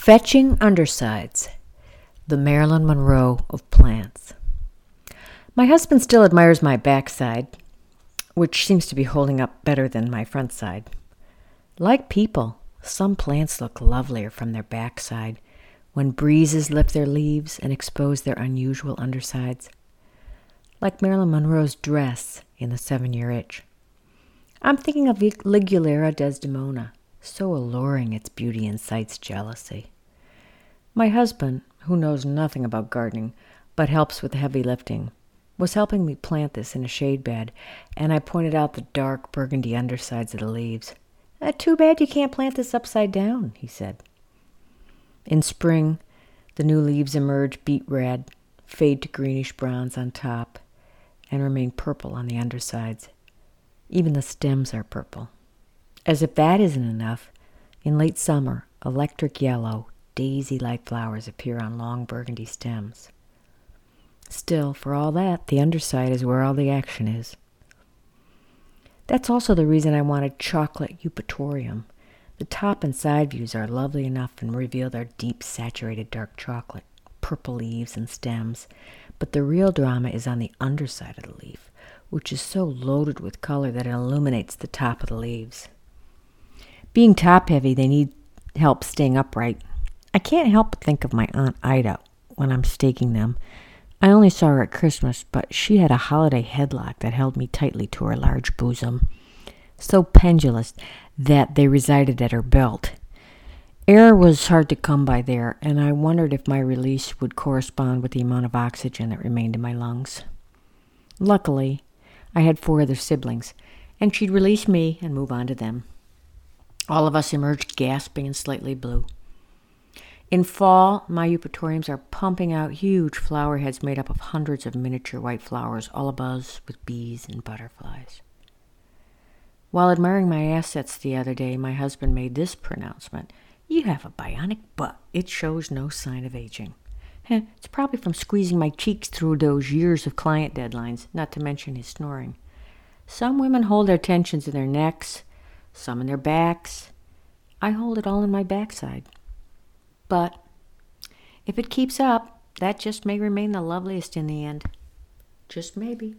Fetching undersides, the Marilyn Monroe of plants. My husband still admires my backside, which seems to be holding up better than my front side. Like people, some plants look lovelier from their backside when breezes lift their leaves and expose their unusual undersides. Like Marilyn Monroe's dress in The Seven Year Itch. I'm thinking of Ligularia desdemona, so alluring its beauty incites jealousy. My husband, who knows nothing about gardening but helps with heavy lifting, was helping me plant this in a shade bed, and I pointed out the dark burgundy undersides of the leaves. Uh, too bad you can't plant this upside down, he said. In spring, the new leaves emerge beet red, fade to greenish bronze on top, and remain purple on the undersides. Even the stems are purple. As if that isn't enough, in late summer, electric yellow, daisy like flowers appear on long burgundy stems. Still, for all that, the underside is where all the action is. That's also the reason I wanted chocolate eupatorium. The top and side views are lovely enough and reveal their deep, saturated dark chocolate, purple leaves and stems, but the real drama is on the underside of the leaf, which is so loaded with color that it illuminates the top of the leaves. Being top heavy, they need help staying upright. I can't help but think of my Aunt Ida when I'm staking them. I only saw her at Christmas, but she had a holiday headlock that held me tightly to her large bosom, so pendulous that they resided at her belt. Air was hard to come by there, and I wondered if my release would correspond with the amount of oxygen that remained in my lungs. Luckily, I had four other siblings, and she'd release me and move on to them. All of us emerged gasping and slightly blue. In fall, my eupatoriums are pumping out huge flower heads made up of hundreds of miniature white flowers, all abuzz with bees and butterflies. While admiring my assets the other day, my husband made this pronouncement You have a bionic butt. It shows no sign of aging. It's probably from squeezing my cheeks through those years of client deadlines, not to mention his snoring. Some women hold their tensions in their necks, some in their backs. I hold it all in my backside. But if it keeps up, that just may remain the loveliest in the end. Just maybe.